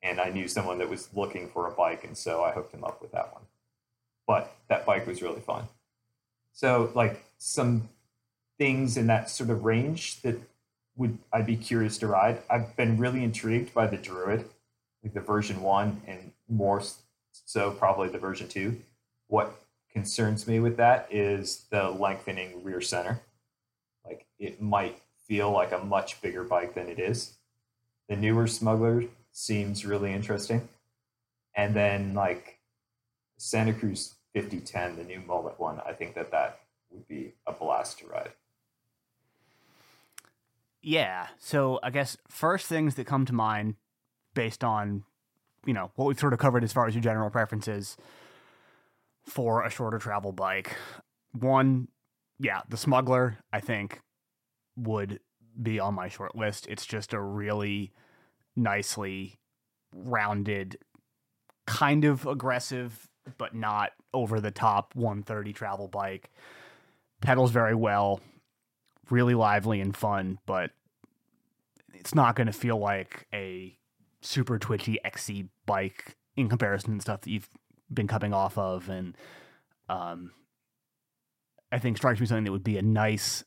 And I knew someone that was looking for a bike, and so I hooked him up with that one. But that bike was really fun. So, like some things in that sort of range that would I'd be curious to ride. I've been really intrigued by the Druid, like the version one, and more so probably the version two. What concerns me with that is the lengthening rear center. Like it might feel like a much bigger bike than it is. The newer Smuggler seems really interesting. And then like Santa Cruz 5010, the new mullet one, I think that that would be a blast to ride. Yeah. So I guess first things that come to mind based on, you know, what we've sort of covered as far as your general preferences for a shorter travel bike. One, yeah, the smuggler, I think, would be on my short list. It's just a really nicely rounded, kind of aggressive, but not over the top 130 travel bike. Pedals very well, really lively and fun, but it's not going to feel like a super twitchy XC bike in comparison to stuff that you've been coming off of. And um, I think strikes me something that would be a nice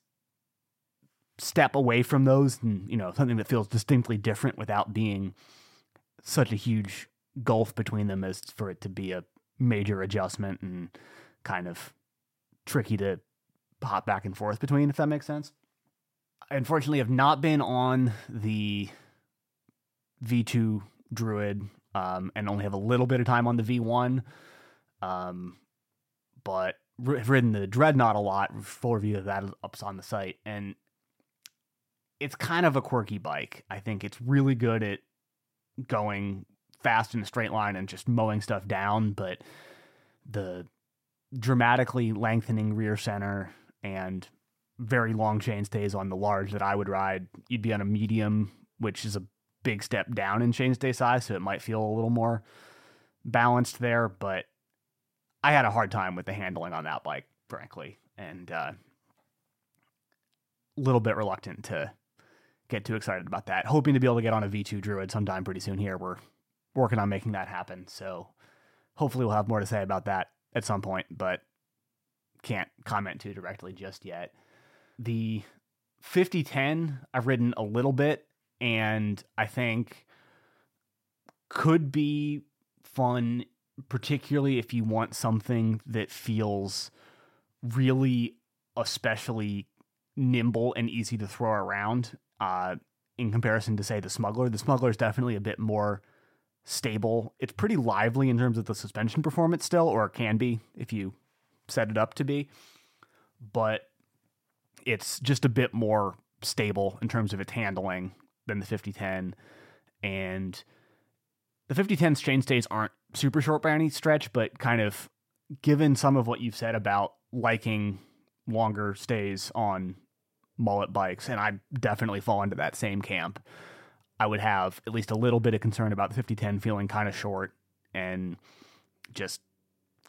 step away from those and, you know, something that feels distinctly different without being such a huge gulf between them as for it to be a major adjustment and kind of tricky to hop back and forth between, if that makes sense. I unfortunately have not been on the V2 Druid um, and only have a little bit of time on the V1. Um, but I've ridden the Dreadnought a lot. Full review of that up on the site. And it's kind of a quirky bike. I think it's really good at going fast in a straight line and just mowing stuff down, but the dramatically lengthening rear center and very long chainstays on the large that I would ride, you'd be on a medium, which is a big step down in chainstay size, so it might feel a little more balanced there. But I had a hard time with the handling on that bike, frankly, and uh, a little bit reluctant to get too excited about that. Hoping to be able to get on a V2 Druid sometime pretty soon here. We're working on making that happen, so hopefully we'll have more to say about that at some point, but can't comment too directly just yet. The 5010 I've ridden a little bit and I think could be fun particularly if you want something that feels really especially nimble and easy to throw around uh, in comparison to say the smuggler the smuggler is definitely a bit more stable. It's pretty lively in terms of the suspension performance still or it can be if you set it up to be but it's just a bit more stable in terms of its handling than the 5010 and the 5010's chainstays aren't super short by any stretch but kind of given some of what you've said about liking longer stays on mullet bikes and i definitely fall into that same camp i would have at least a little bit of concern about the 5010 feeling kind of short and just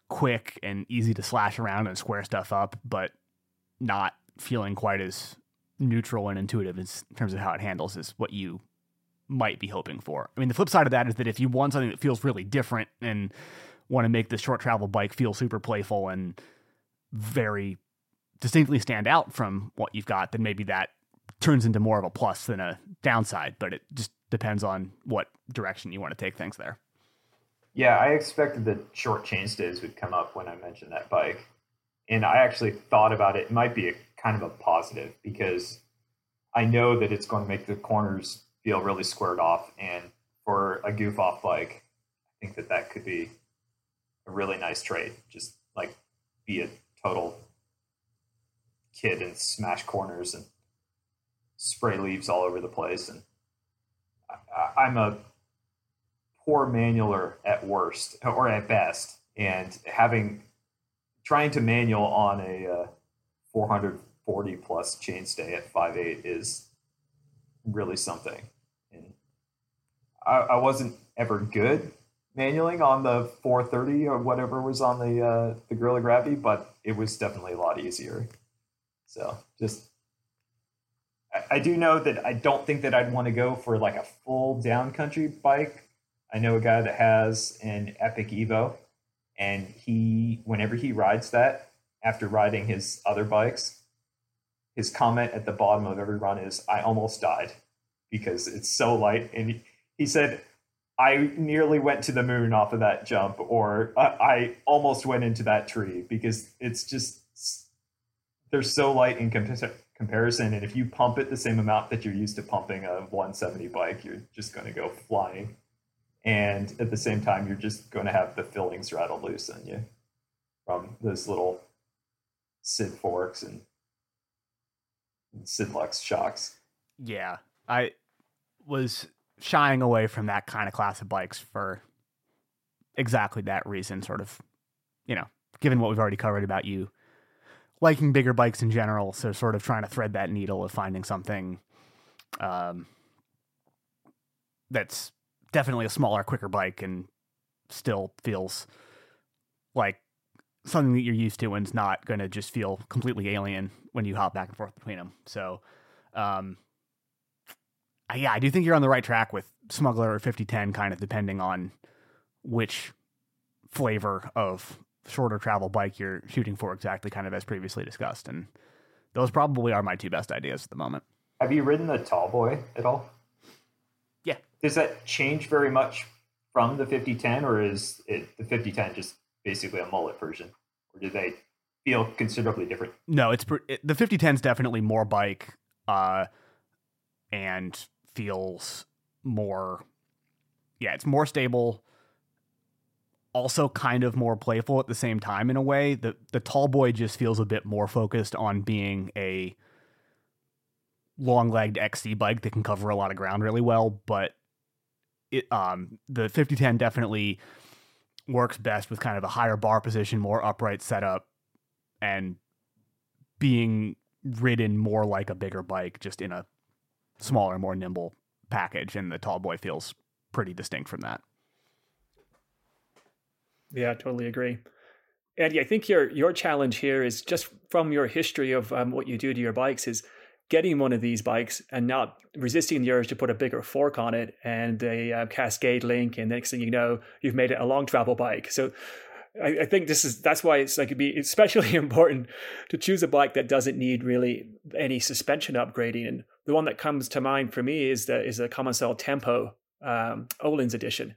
quick and easy to slash around and square stuff up but not feeling quite as neutral and intuitive in terms of how it handles is what you might be hoping for. I mean, the flip side of that is that if you want something that feels really different and want to make this short travel bike feel super playful and very distinctly stand out from what you've got, then maybe that turns into more of a plus than a downside. But it just depends on what direction you want to take things there. Yeah, I expected that short chain stays would come up when I mentioned that bike. And I actually thought about it. It might be a kind of a positive because I know that it's going to make the corners feel really squared off. And for a goof off bike, I think that that could be a really nice trade. Just like be a total kid and smash corners and spray leaves all over the place. And I, am a poor manualer at worst or at best. And having trying to manual on a uh, 400 40 plus chainstay at 5.8 is really something. And I, I, wasn't ever good manualing on the 430 or whatever was on the uh, the Guerrilla Gravity, but it was definitely a lot easier. So just I, I do know that I don't think that I'd want to go for like a full downcountry bike. I know a guy that has an Epic Evo, and he whenever he rides that after riding his other bikes, his comment at the bottom of every run is, I almost died because it's so light. And he, said, I nearly went to the moon off of that jump, or I, I almost went into that tree because it's just they're so light in comparison, and if you pump it the same amount that you're used to pumping a 170 bike, you're just going to go flying. And at the same time, you're just going to have the fillings rattle loose on you from those little Sid forks and, and SIDLuxe shocks. Yeah, I was shying away from that kind of class of bikes for exactly that reason. Sort of, you know, given what we've already covered about you liking bigger bikes in general, so sort of trying to thread that needle of finding something um, that's definitely a smaller, quicker bike and still feels like something that you're used to and it's not going to just feel completely alien when you hop back and forth between them. So, um, yeah, I do think you're on the right track with Smuggler or 5010, kind of depending on which flavor of shorter travel bike you're shooting for exactly kind of as previously discussed and those probably are my two best ideas at the moment. Have you ridden the tallboy at all? Yeah. Does that change very much from the 5010 or is it the 5010 just basically a mullet version? Or do they feel considerably different? No it's it, the 5010 is definitely more bike uh and feels more yeah it's more stable also kind of more playful at the same time in a way. The the tall boy just feels a bit more focused on being a long legged XC bike that can cover a lot of ground really well, but it um the 5010 definitely works best with kind of a higher bar position, more upright setup, and being ridden more like a bigger bike, just in a smaller, more nimble package. And the tall boy feels pretty distinct from that. Yeah, totally agree. Andy, I think your your challenge here is just from your history of um, what you do to your bikes is getting one of these bikes and not resisting the urge to put a bigger fork on it and a uh, cascade link, and the next thing you know, you've made it a long travel bike. So. I, think this is that's why it's like it'd be especially important to choose a bike that doesn't need really any suspension upgrading. And the one that comes to mind for me is the is the Commencal Tempo um, Öhlins edition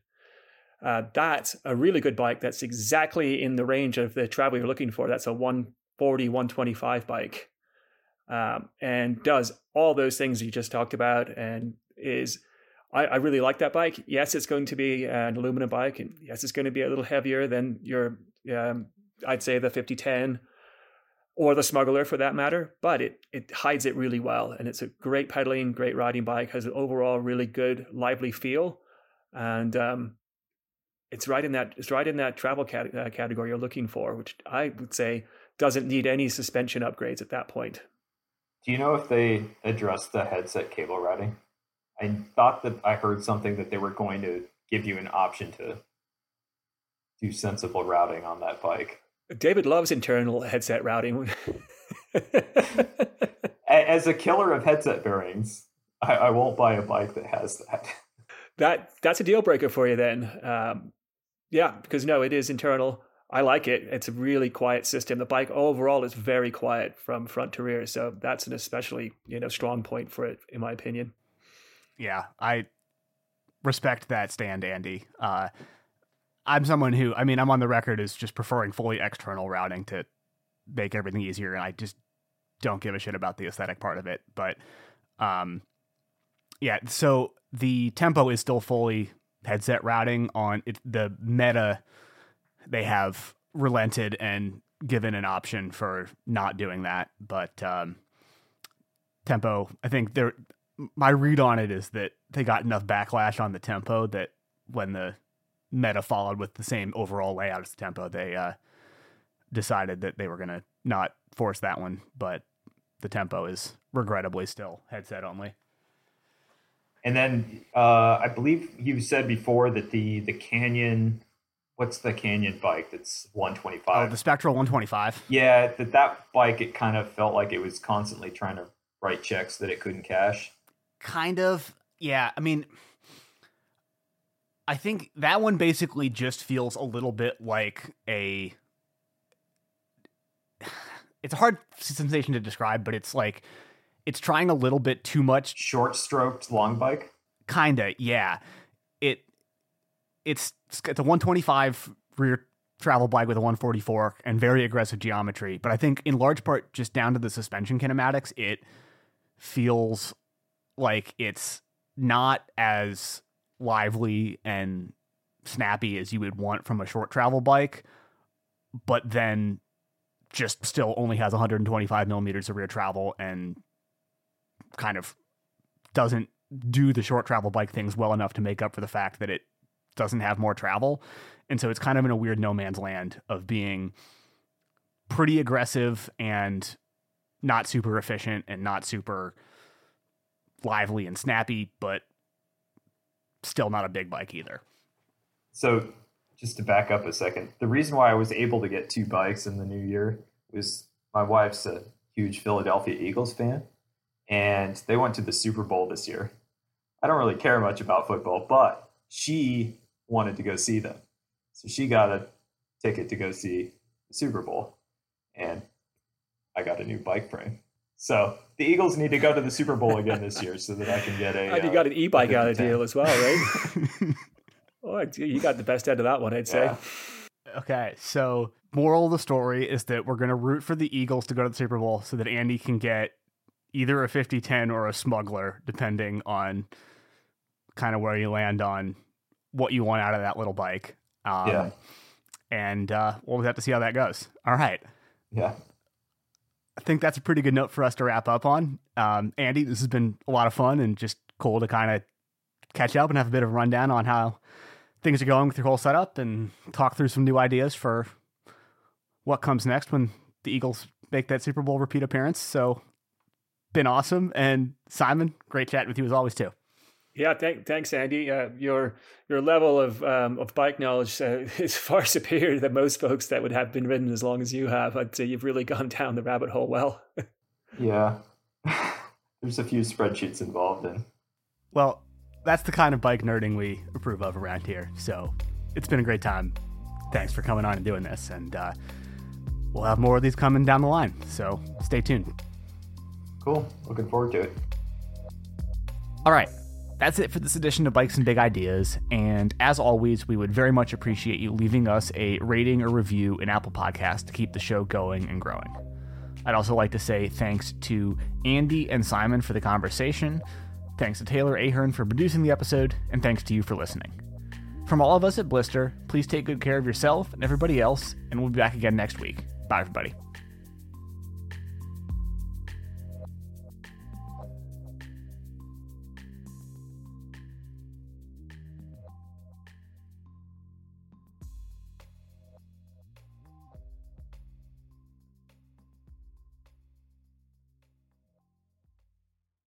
uh, that's a really good bike. That's exactly in the range of the travel you're looking for. That's a 140, 125 bike, um, and does all those things you just talked about. And is I, I, really like that bike. Yes, it's going to be an aluminum bike, and yes, it's going to be a little heavier than your, um, I'd say the 5010 or the Smuggler for that matter. But it it hides it really well, and it's a great pedaling, great riding bike. Has an overall really good, lively feel, and um, it's right in that it's right in that travel cat, uh, category you're looking for, which I would say doesn't need any suspension upgrades at that point. Do you know if they addressed the headset cable routing? I thought that I heard something that they were going to give you an option to do sensible routing on that bike. David loves internal headset routing. As a killer of headset bearings, I, I, won't buy a bike that has that. That that's a deal breaker for you then. Um, yeah, because no, it is internal. I like it. It's a really quiet system. The bike overall is very quiet from front to rear, so that's an especially you know strong point for it, in my opinion. Yeah, I respect that stand, Andy. Uh, I'm someone who, I mean, I'm on the record as just preferring fully external routing to make everything easier, and I just don't give a shit about the aesthetic part of it. But, um, yeah, so the tempo is still fully headset routing on it, the meta they have relented and given an option for not doing that but um, tempo i think there my read on it is that they got enough backlash on the tempo that when the meta followed with the same overall layout as the tempo they uh, decided that they were going to not force that one but the tempo is regrettably still headset only and then uh, I believe you said before that the the Canyon, what's the Canyon bike that's 125? Oh, the Spectral 125. Yeah, that that bike it kind of felt like it was constantly trying to write checks that it couldn't cash. Kind of, yeah. I mean, I think that one basically just feels a little bit like a. It's a hard sensation to describe, but it's like it's trying a little bit too much. Short stroked long bike? Kinda, yeah. It it's it's a 125 rear travel bike with a 140 fork and very aggressive geometry. But I think in large part just down to the suspension kinematics, it feels like it's not as lively and snappy as you would want from a short travel bike, but then just still only has 125 millimeters of rear travel and kind of doesn't do the short travel bike things well enough to make up for the fact that it doesn't have more travel. And so it's kind of in a weird no man's land of being pretty aggressive and not super efficient and not super lively and snappy, but still not a big bike either. So, just to back up a second, the reason why I was able to get two bikes in the new year was my wife's a huge Philadelphia Eagles fan, and they went to the Super Bowl this year. I don't really care much about football, but she wanted to go see them. So she got a ticket to go see the Super Bowl, and I got a new bike frame. So the Eagles need to go to the Super Bowl again this year so that I can get a. And you uh, got an e-bike out of deal as well, right? oh, you got the best end of that one, I'd say. Yeah. Okay, so moral of the story is that we're going to root for the Eagles to go to the Super Bowl so that Andy can get either a 5010 or a smuggler, depending on kind of where you land on what you want out of that little bike. Um, yeah. And uh, we'll have to see how that goes. All right. Yeah. I think that's a pretty good note for us to wrap up on. Um, Andy, this has been a lot of fun and just cool to kind of catch up and have a bit of a rundown on how things are going with your whole setup and talk through some new ideas for what comes next when the Eagles make that Super Bowl repeat appearance. So, been awesome. And Simon, great chat with you as always, too. Yeah, thank, thanks, Andy. Uh, your your level of um, of bike knowledge uh, is far superior than most folks that would have been ridden as long as you have. I'd say you've really gone down the rabbit hole well. yeah, there's a few spreadsheets involved in. Well, that's the kind of bike nerding we approve of around here. So it's been a great time. Thanks for coming on and doing this, and uh, we'll have more of these coming down the line. So stay tuned. Cool. Looking forward to it. All right. That's it for this edition of Bikes and Big Ideas. And as always, we would very much appreciate you leaving us a rating or review in Apple Podcast to keep the show going and growing. I'd also like to say thanks to Andy and Simon for the conversation. Thanks to Taylor Ahern for producing the episode, and thanks to you for listening. From all of us at Blister, please take good care of yourself and everybody else, and we'll be back again next week. Bye, everybody.